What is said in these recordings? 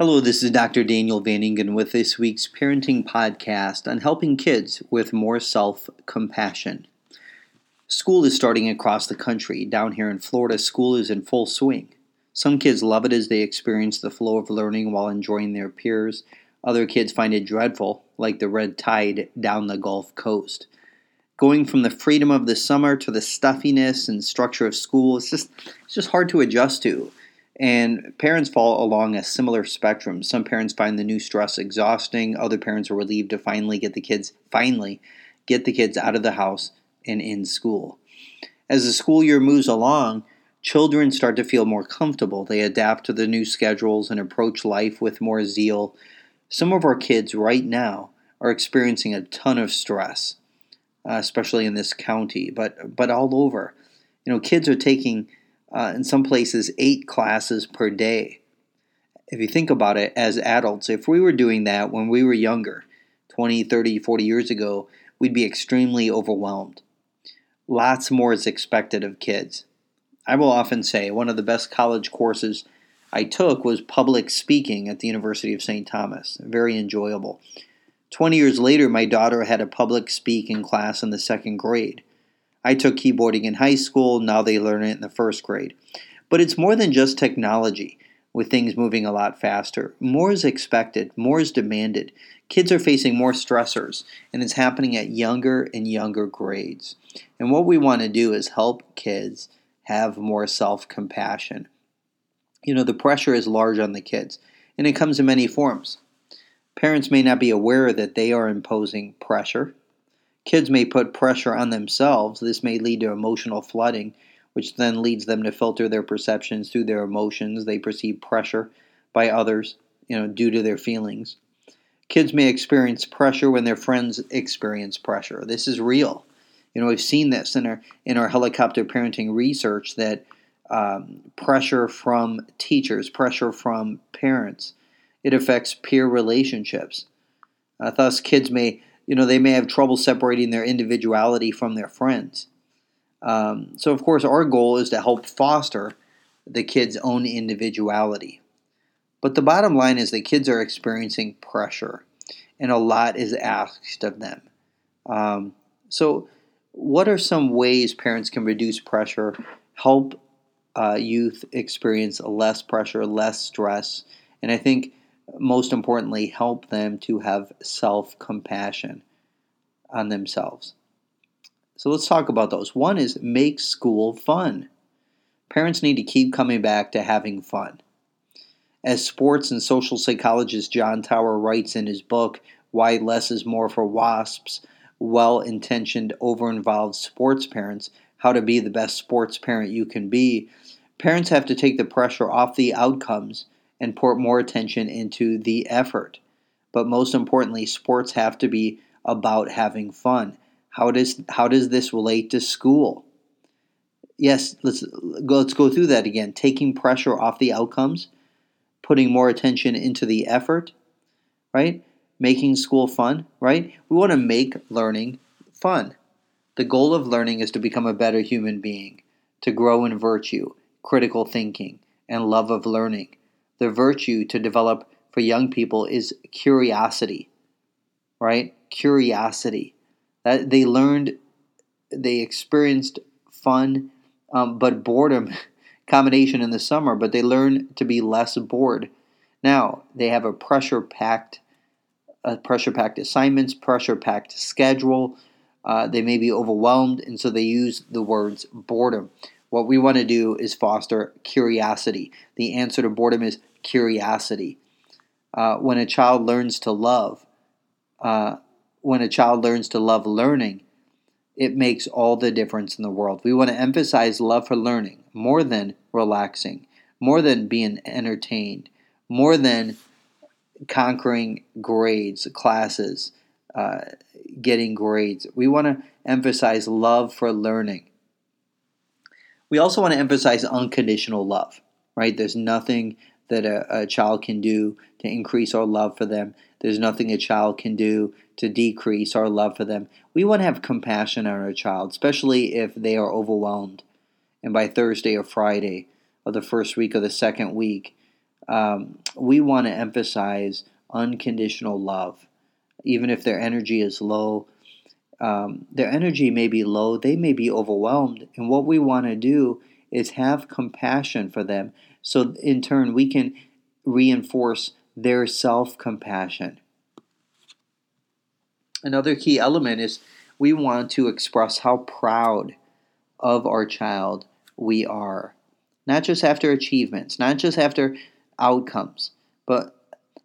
Hello, this is Dr. Daniel Van Ingen with this week's parenting podcast on helping kids with more self compassion. School is starting across the country. Down here in Florida, school is in full swing. Some kids love it as they experience the flow of learning while enjoying their peers. Other kids find it dreadful, like the red tide down the Gulf Coast. Going from the freedom of the summer to the stuffiness and structure of school, it's just, it's just hard to adjust to. And parents fall along a similar spectrum. Some parents find the new stress exhausting. Other parents are relieved to finally get the kids finally get the kids out of the house and in school. As the school year moves along, children start to feel more comfortable. They adapt to the new schedules and approach life with more zeal. Some of our kids right now are experiencing a ton of stress, uh, especially in this county, but but all over. You know, kids are taking uh, in some places, eight classes per day. If you think about it as adults, if we were doing that when we were younger, 20, 30, 40 years ago, we'd be extremely overwhelmed. Lots more is expected of kids. I will often say one of the best college courses I took was public speaking at the University of St. Thomas. Very enjoyable. 20 years later, my daughter had a public speaking class in the second grade. I took keyboarding in high school, now they learn it in the first grade. But it's more than just technology, with things moving a lot faster. More is expected, more is demanded. Kids are facing more stressors, and it's happening at younger and younger grades. And what we want to do is help kids have more self compassion. You know, the pressure is large on the kids, and it comes in many forms. Parents may not be aware that they are imposing pressure Kids may put pressure on themselves. This may lead to emotional flooding, which then leads them to filter their perceptions through their emotions. They perceive pressure by others, you know, due to their feelings. Kids may experience pressure when their friends experience pressure. This is real. You know, we've seen this in our in our helicopter parenting research that um, pressure from teachers, pressure from parents, it affects peer relationships. Uh, thus, kids may you know, they may have trouble separating their individuality from their friends. Um, so, of course, our goal is to help foster the kids' own individuality. But the bottom line is that kids are experiencing pressure, and a lot is asked of them. Um, so, what are some ways parents can reduce pressure, help uh, youth experience less pressure, less stress? And I think most importantly, help them to have self compassion on themselves. So let's talk about those. One is make school fun. Parents need to keep coming back to having fun. As sports and social psychologist John Tauer writes in his book, Why Less is More for WOSPs, well intentioned, over involved sports parents, how to be the best sports parent you can be, parents have to take the pressure off the outcomes and put more attention into the effort. But most importantly, sports have to be about having fun. How does how does this relate to school? Yes, let's go let's go through that again. Taking pressure off the outcomes, putting more attention into the effort, right? Making school fun, right? We want to make learning fun. The goal of learning is to become a better human being, to grow in virtue, critical thinking, and love of learning the virtue to develop for young people is curiosity, right? Curiosity. That they learned, they experienced fun, um, but boredom combination in the summer, but they learn to be less bored. Now they have a pressure packed, uh, pressure packed assignments, pressure packed schedule. Uh, they may be overwhelmed, and so they use the words boredom. What we want to do is foster curiosity. The answer to boredom is curiosity. Uh, when a child learns to love, uh, when a child learns to love learning, it makes all the difference in the world. We want to emphasize love for learning more than relaxing, more than being entertained, more than conquering grades, classes, uh, getting grades. We want to emphasize love for learning. We also want to emphasize unconditional love, right? There's nothing that a, a, child can do to increase our love for them. There's nothing a child can do to decrease our love for them. We want to have compassion on our child, especially if they are overwhelmed. And by Thursday or Friday, or the first week or the second week, um, we want to emphasize unconditional love. Even if their energy is low, um, their energy may be low, they may be overwhelmed. And what we want to do is have compassion for them. So, in turn, we can reinforce their self compassion. Another key element is we want to express how proud of our child we are. Not just after achievements, not just after outcomes, but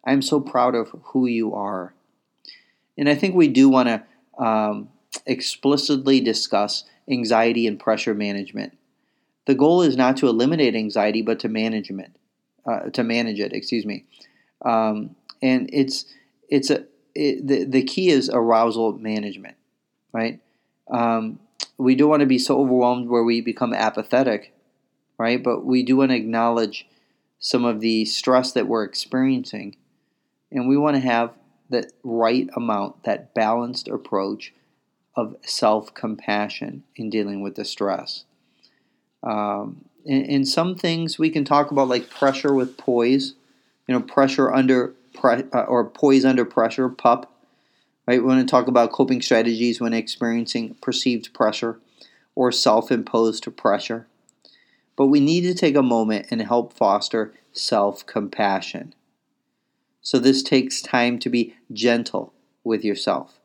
I'm so proud of who you are. And I think we do want to um, explicitly discuss anxiety and pressure management. The goal is not to eliminate anxiety, but to management, uh, to manage it. Excuse me. Um, and it's it's a it, the the key is arousal management, right? Um, we don't want to be so overwhelmed where we become apathetic, right? But we do want to acknowledge some of the stress that we're experiencing, and we want to have that right amount, that balanced approach of self compassion in dealing with the stress. Um, some things, we can talk about like pressure with poise, you know, pressure under pre- uh, or poise under pressure, PUP. Right? We want to talk about coping strategies when experiencing perceived pressure or self imposed pressure. But we need to take a moment and help foster self compassion. So, this takes time to be gentle with yourself.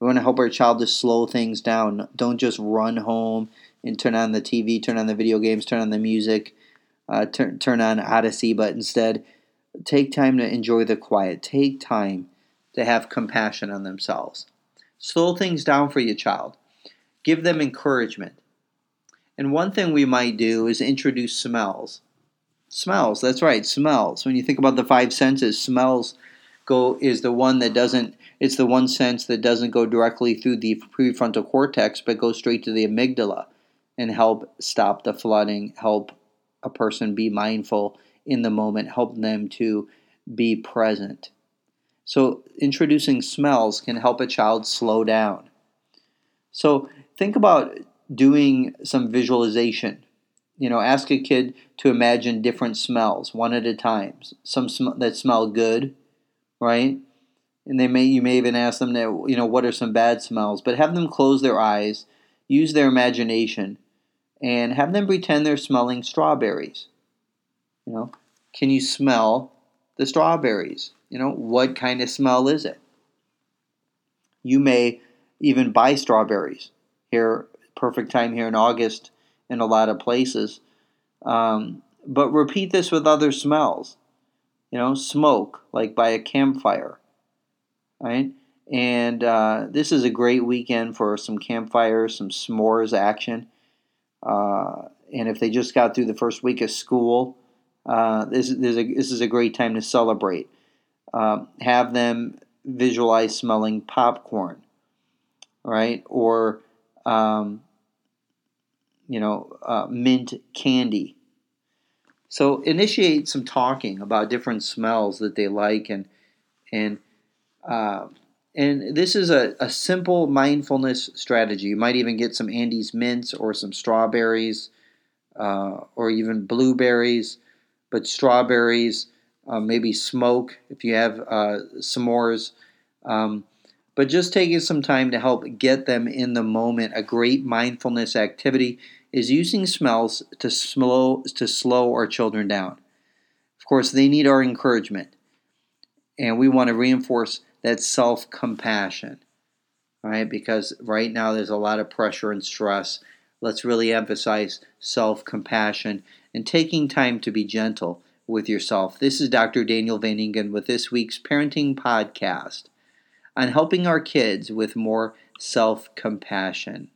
We want to help our child to slow things down. Don't just run home and turn on the TV, turn on the video games, turn on the music, uh, turn, turn on Odyssey, but instead take time to enjoy the quiet. Take time to have compassion on themselves. Slow things down for your child. Give them encouragement. And one thing we might do is introduce smells. Smells, that's right, smells. When you think about the five senses, smells go is the one that doesn't it's the one sense that doesn't go directly through the prefrontal cortex but goes straight to the amygdala and help stop the flooding, help a person be mindful in the moment, help them to be present. So, introducing smells can help a child slow down. So, think about doing some visualization. You know, ask a kid to imagine different smells one at a time. Some sm- that smell good, right? And they may you may even ask them to, you know, what are some bad smells, but have them close their eyes, use their imagination, and have them pretend they're smelling strawberries. You know, can you smell the strawberries? You know, what kind of smell is it? You may even buy strawberries here, perfect time here in August in a lot of places. Um, but repeat this with other smells. You know, smoke, like by a campfire, right? And uh, this is a great weekend for some campfires, some s'mores action. Uh, and if they just got through the first week of school, uh, this, this, is a, this is a great time to celebrate. Um, have them visualize smelling popcorn, right? Or, um, you know, uh, mint candy. So initiate some talking about different smells that they like, and and uh, and this is a, a simple mindfulness strategy. You might even get some Andes mints or some strawberries, uh, or even blueberries but strawberries, uh, maybe smoke if you have uh, s'mores. Um, but just taking some time to help get them in the moment. A great mindfulness activity is using smells to slow to slow our children down. Of course, they need our encouragement, and we want to reinforce that self compassion, right? Because right now there's a lot of pressure and stress. Let's really emphasize self compassion and taking time to be gentle with yourself. This is Dr. Daniel Van Ingen with this week's Parenting Podcast on helping our kids with more self compassion.